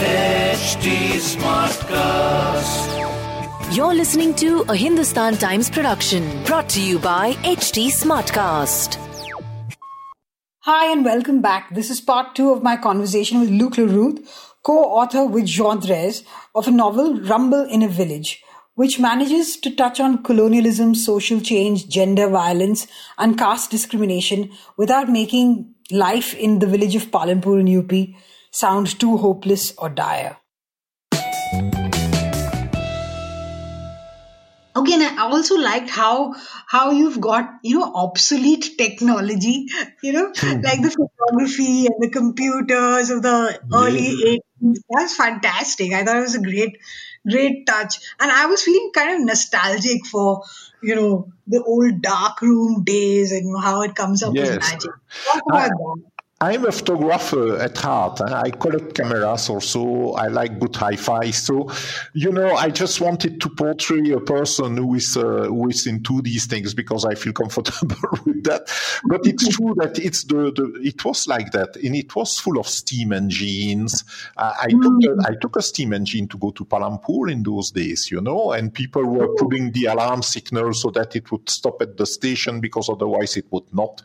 HT Smartcast. You're listening to a Hindustan Times production brought to you by HT Smartcast. Hi, and welcome back. This is part two of my conversation with Luc Leruth, co author with Jean Drèze of a novel, Rumble in a Village, which manages to touch on colonialism, social change, gender violence, and caste discrimination without making life in the village of Palanpur in UP sound too hopeless or dire. Okay, and I also liked how how you've got you know obsolete technology, you know, hmm. like the photography and the computers of the early 80s. That's fantastic. I thought it was a great, great touch, and I was feeling kind of nostalgic for you know the old dark room days and how it comes up with Yes. magic. Talk about that. I'm a photographer at heart. I collect cameras also. I like good hi-fi. So, you know, I just wanted to portray a person who is uh, who is into these things because I feel comfortable with that. But it's true that it's the, the it was like that, and it was full of steam engines. Uh, I took a, I took a steam engine to go to Palanpur in those days, you know, and people were putting the alarm signal so that it would stop at the station because otherwise it would not.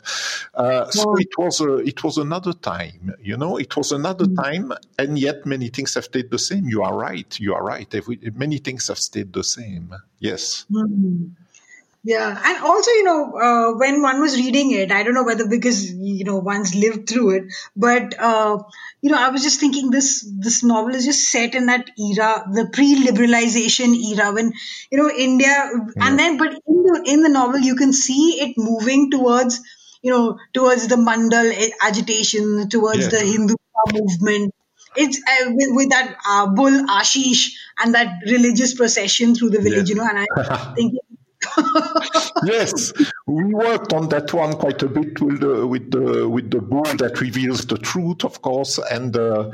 Uh, so it was a it was another time, you know, it was another time, and yet many things have stayed the same. You are right. You are right. Every, many things have stayed the same. Yes. Yeah, and also, you know, uh, when one was reading it, I don't know whether because you know one's lived through it, but uh, you know, I was just thinking this this novel is just set in that era, the pre-liberalization era, when you know India, and then but in the in the novel you can see it moving towards you know towards the Mandal agitation, towards Yeah. the Hindu movement. It's uh, with, with that uh, bull Ashish and that religious procession through the village, you know, and I think yes, we worked on that one quite a bit with the with the with the bull that reveals the truth, of course, and uh,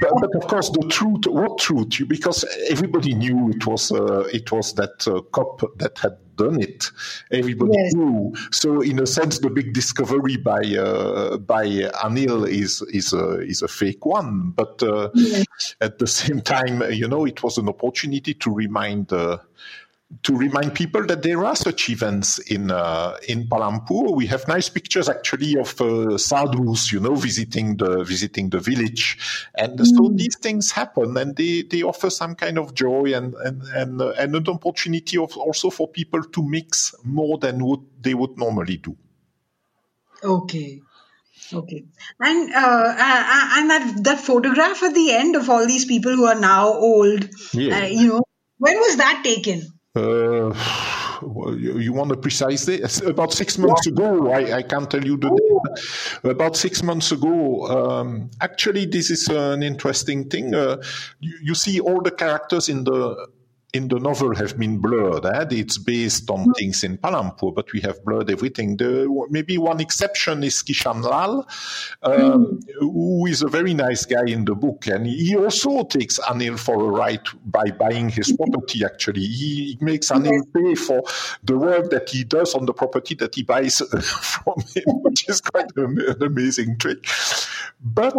but, but of course the truth. What truth? Because everybody knew it was uh, it was that uh, cop that had done it. Everybody Yes. knew. So in a sense, the big discovery by uh, by Anil is is a is a fake one, but uh, at the same time, you know, it was an opportunity to remind. To remind people that there are such events in uh, in Palanpur. We have nice pictures actually of uh, sadhus, you know, visiting the visiting the village, and so these things happen, and they, they offer some kind of joy and and and, uh, and an opportunity of also for people to mix more than what they would normally do. Okay. Okay. And uh, uh, and that that photograph at the end of all these people who are now old, Yeah. uh, you know, when was that taken? Uh, you, you want a precise date? About six months ago, I, I can't tell you the date. About six months ago, um, actually, this is an interesting thing. Uh, you, you see, all the characters in the in the novel have been blurred. Eh? It's based on things in Palanpur, but we have blurred everything. The, maybe one exception is Kishan Lal, um, who is a very nice guy in the book, and he also takes Anil for a ride by buying his property. Actually, he, he makes Anil pay for the work that he does on the property that he buys from him, which is quite an, an amazing trick. But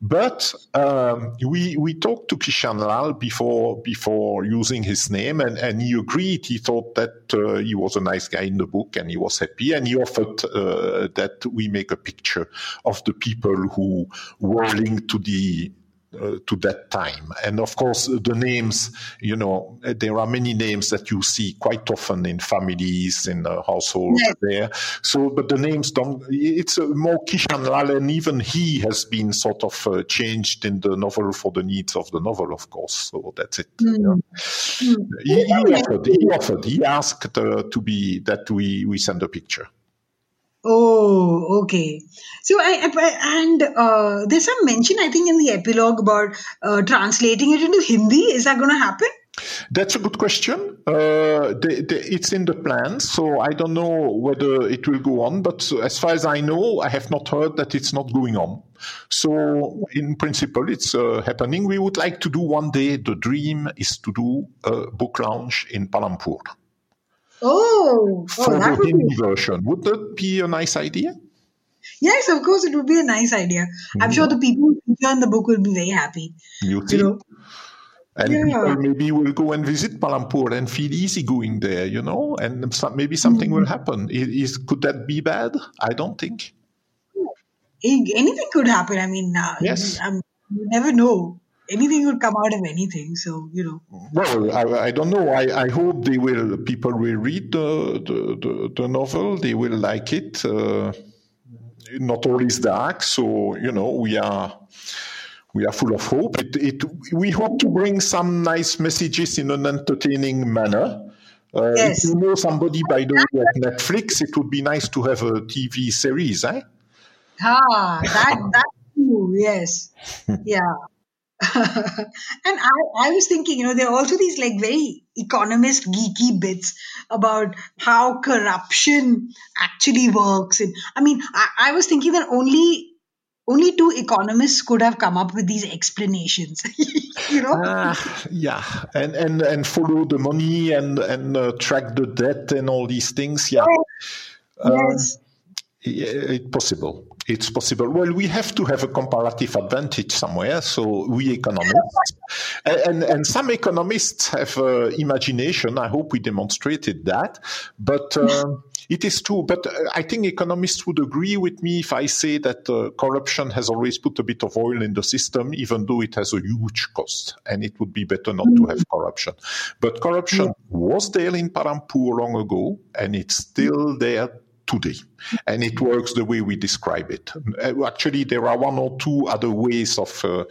but um, we we talked to Kishan Lal before before using his name, and, and he agreed. He thought that uh, he was a nice guy in the book, and he was happy. And he offered uh, that we make a picture of the people who were linked to the uh, to that time. And of course, the names, you know, there are many names that you see quite often in families, in uh, households Yes. there. So, but the names don't, it's uh, more Kishan Lal, and even he has been sort of uh, changed in the novel for the needs of the novel, of course. So that's it. Yeah. He, he offered, he offered, he asked uh, to be, that we, we send a picture. Oh, okay. So I, I and uh, there's some mention I think in the epilogue about uh, translating it into Hindi. Is that going to happen? That's a good question. Uh, it's in the plans, so I don't know whether it will go on. But as far as I know, I have not heard that it's not going on. So, in principle, it's uh, happening. We would like to do one day. The dream is to do a book launch in Palanpur. Oh, for oh, the would be... version. Would that be a nice idea? Yes, of course, it would be a nice idea. I'm sure the people who in the book will be very happy. You, you know, and yeah. maybe will go and visit Palanpur and feel easy going there, you know, and some, maybe something mm-hmm. will happen. Is, could that be bad? I don't think. Anything could happen. I mean, uh, yes. you, you never know anything would come out of anything. So you know. Well, I, I don't know. I, I hope they will. People will read the the, the, the novel. They will like it. Uh, not all is dark, so you know we are we are full of hope. It, it, we hope to bring some nice messages in an entertaining manner. Uh, yes. If you know somebody, by the way, at Netflix, it would be nice to have a TV series, eh? Ah, that that too. Yes, yeah. and I, I was thinking, you know, there are also these like very economist geeky bits about how corruption actually works. And I mean, I, I was thinking that only only two economists could have come up with these explanations. you know, uh, yeah, and and and follow the money and and uh, track the debt and all these things. Yeah, yes, um, yeah, it's possible it's possible. Well, we have to have a comparative advantage somewhere. So we economists, and, and some economists have uh, imagination. I hope we demonstrated that. But uh, it is true. But uh, I think economists would agree with me if I say that uh, corruption has always put a bit of oil in the system, even though it has a huge cost, and it would be better not to have corruption. But corruption was there in Palanpur long ago, and it's still there today. And it works the way we describe it. Uh, actually, there are one or two other ways of uh,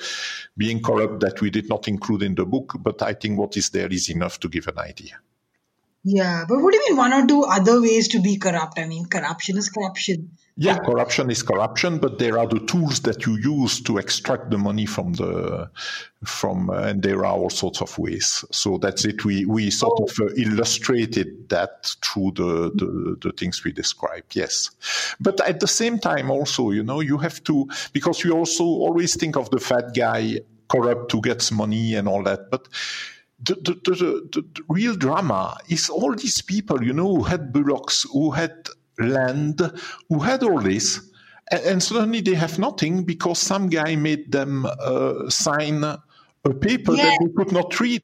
being corrupt that we did not include in the book, but I think what is there is enough to give an idea. Yeah, but what do you mean one or two other ways to be corrupt? I mean, corruption is corruption. Yeah, corruption is corruption, but there are the tools that you use to extract the money from the from, uh, and there are all sorts of ways. So that's it. We we sort of uh, illustrated that through the, the the things we described. Yes, but at the same time, also, you know, you have to because you also always think of the fat guy corrupt who gets money and all that, but the, the, the, the, real drama is all these people, you know, who had bullocks, who had land, who had all this, and, and suddenly they have nothing because some guy made them uh, sign a paper yeah. that they could not read.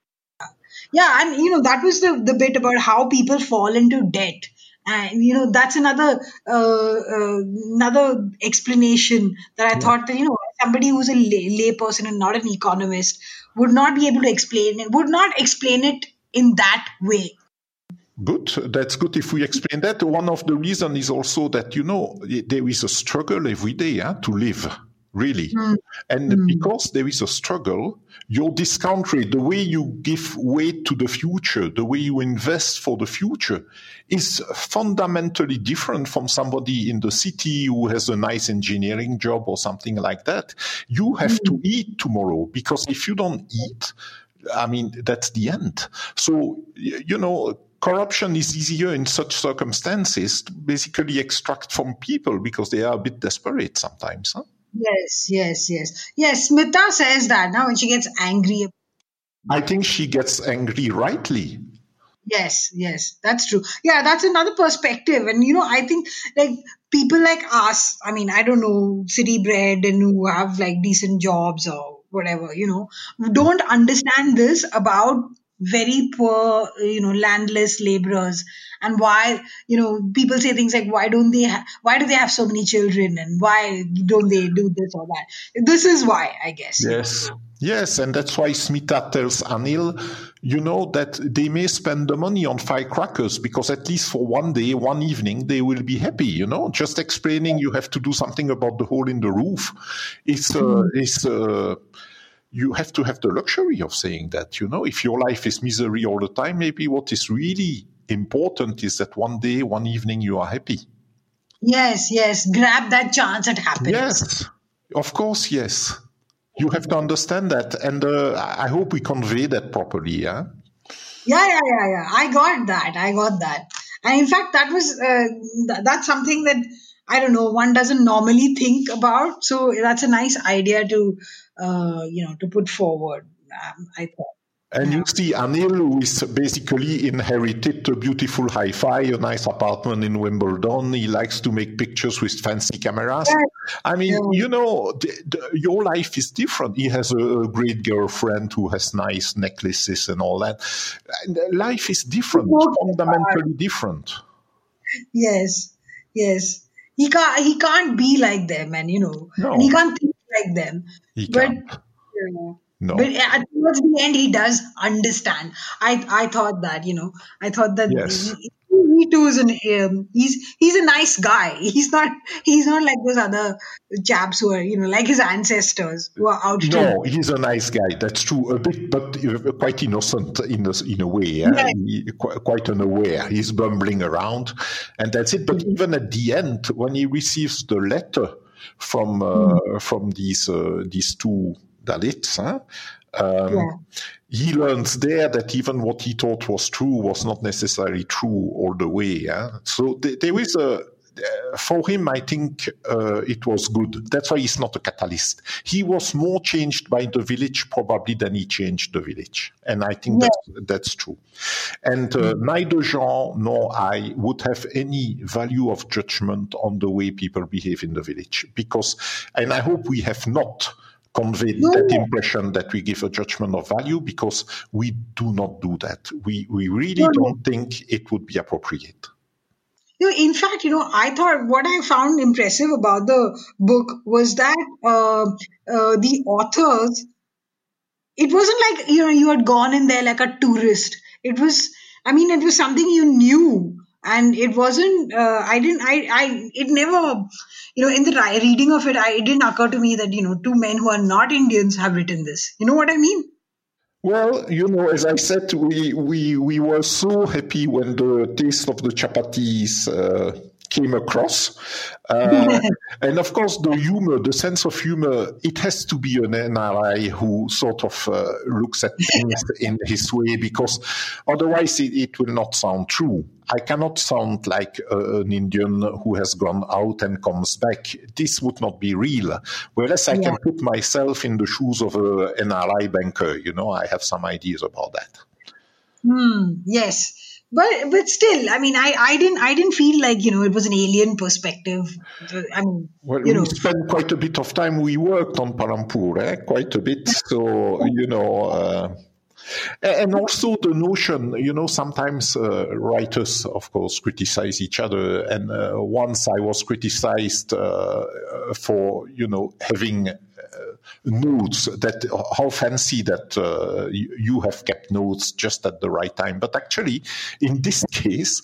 Yeah, and you know that was the the bit about how people fall into debt and you know that's another uh, uh, another explanation that I yeah. thought that you know somebody who's a lay, lay person and not an economist would not be able to explain it would not explain it in that way Good. That's good if we explain that. One of the reasons is also that, you know, there is a struggle every day to live, really. Mm. And mm. because there is a struggle, your discount rate, the way you give weight to the future, the way you invest for the future is fundamentally different from somebody in the city who has a nice engineering job or something like that. You have mm. to eat tomorrow because if you don't eat, I mean, that's the end. So, you know, corruption is easier in such circumstances to basically extract from people because they are a bit desperate sometimes. Huh? Yes, yes, yes. Yes, Smita says that now when she gets angry. I think she gets angry rightly. Yes, yes, that's true. Yeah, that's another perspective. And, you know, I think like people like us, I mean, I don't know, city bred and who have like decent jobs or whatever, you know, don't understand this about very poor, you know, landless laborers, and why, you know, people say things like, why don't they, ha- why do they have so many children, and why don't they do this or that? This is why, I guess. Yes. Yes, and that's why Smita tells Anil, you know, that they may spend the money on firecrackers because at least for one day, one evening, they will be happy, you know. Just explaining you have to do something about the hole in the roof is, uh, is, uh, you have to have the luxury of saying that. You know, if your life is misery all the time, maybe what is really important is that one day, one evening, you are happy. Yes, yes. Grab that chance at happiness. Yes, of course, yes. You have to understand that, and uh, I hope we convey that properly. Yeah. Yeah, yeah, yeah, yeah. I got that. I got that. And in fact, that was uh, th- that's something that I don't know one doesn't normally think about. So that's a nice idea to uh, you know to put forward. Um, I thought. And you see Anil, who is basically inherited a beautiful hi-fi, a nice apartment in Wimbledon. He likes to make pictures with fancy cameras. I mean, Yeah. you know, the, the, your life is different. He has a, great girlfriend who has nice necklaces and all that. And life is different, fundamentally different. Yes, yes. He can't. He can't be like them, and you know, No. and he can't think like them. He but. No. But at towards the end, he does understand. I I thought that you know, I thought that Yes. he, he too is an um, he's he's a nice guy. He's not he's not like those other chaps who are you know like his ancestors who are out to No, he's a nice guy. That's true. A bit, but uh, quite innocent in a, in a way. Yeah? He, qu- quite unaware. He's bumbling around, and that's it. But even at the end, when he receives the letter from uh, from these uh, these two Dalits, huh? Um, Yeah. he learns there that even what he thought was true was not necessarily true all the way. Yeah? So th- there is a uh, for him, I think uh, it was good. That's why he's not a catalyst. He was more changed by the village probably than he changed the village, and I think that's that's true. And uh, neither Jean nor I would have any value of judgment on the way people behave in the village, because, and I hope we have not conveyed No. that impression that we give a judgment of value because we do not do that. We we really no. don't think it would be appropriate. You know, in fact, you know, I thought what I found impressive about the book was that uh, uh, the authors, it wasn't like, you know, you had gone in there like a tourist. It was, I mean, it was something you knew. And it wasn't, uh, I didn't, I, I, it never, you know, in the reading of it, I, it didn't occur to me that, you know, two men who are not Indians have written this. You know what I mean? Well, you know, as I said, we we we were so happy when the taste of the chapatis uh, came across, uh, and of course the humor, the sense of humor, it has to be an NRI who sort of uh, looks at things in his way because otherwise it, it will not sound true. I cannot sound like uh, an Indian who has gone out and comes back. This would not be real. Whereas I can put myself in the shoes of an NRI banker. You know, I have some ideas about that. Hmm, yes. But but still, I mean, I, I didn't I didn't feel like you know it was an alien perspective. I mean, Well, you know, we spent quite a bit of time. We worked on Palanpur, eh? quite a bit. So you know, uh, and also the notion. You know, sometimes uh, writers, of course, criticize each other. And uh, once I was criticized uh, for you know having. Notes that how fancy that uh, you, you have kept notes just at the right time but actually in this case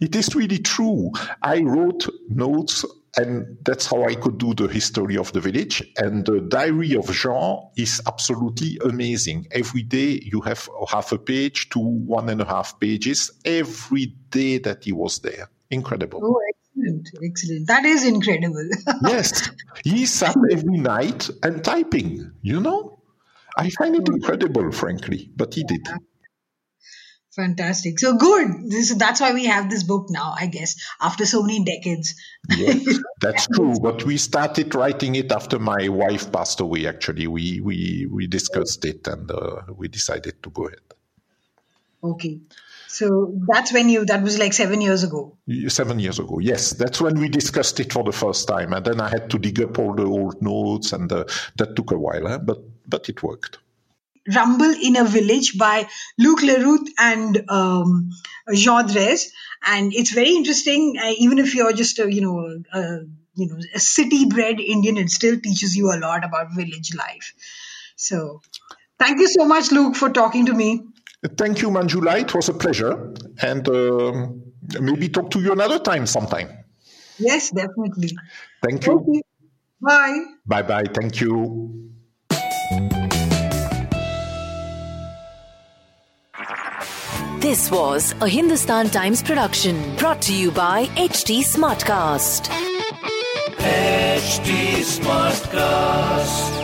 it is really true. I wrote notes, and that's how I could do the history of the village. And the diary of Jean is absolutely amazing. Every day you have half a page to one and a half pages every day that he was there. Incredible. oh, excellent, excellent. That is incredible. Yes, he sat every night and typing, you know? I find it incredible, frankly, but he did. Fantastic. So good. This that's why we have this book now, I guess, after so many decades. Yes, that's true. But we started writing it after my wife passed away. Actually, we we we discussed it and uh, we decided to go ahead. Okay. So that's when you that was like seven years ago. Seven years ago, yes, that's when we discussed it for the first time, and then I had to dig up all the old notes, and uh, that took a while, huh? but but it worked. Rumble in a Village by Luc Leruth and um, Jean Drèze. And it's very interesting, uh, even if you're just a, you know, a, you know, a city-bred Indian, it still teaches you a lot about village life. So thank you so much, Luc, for talking to me. Thank you, Manjula. It was a pleasure, and um maybe talk to you another time sometime. Yes, definitely. Thank you. Okay. Bye. Bye bye. Thank you. This was a Hindustan Times production brought to you by HT Smartcast. HT Smartcast.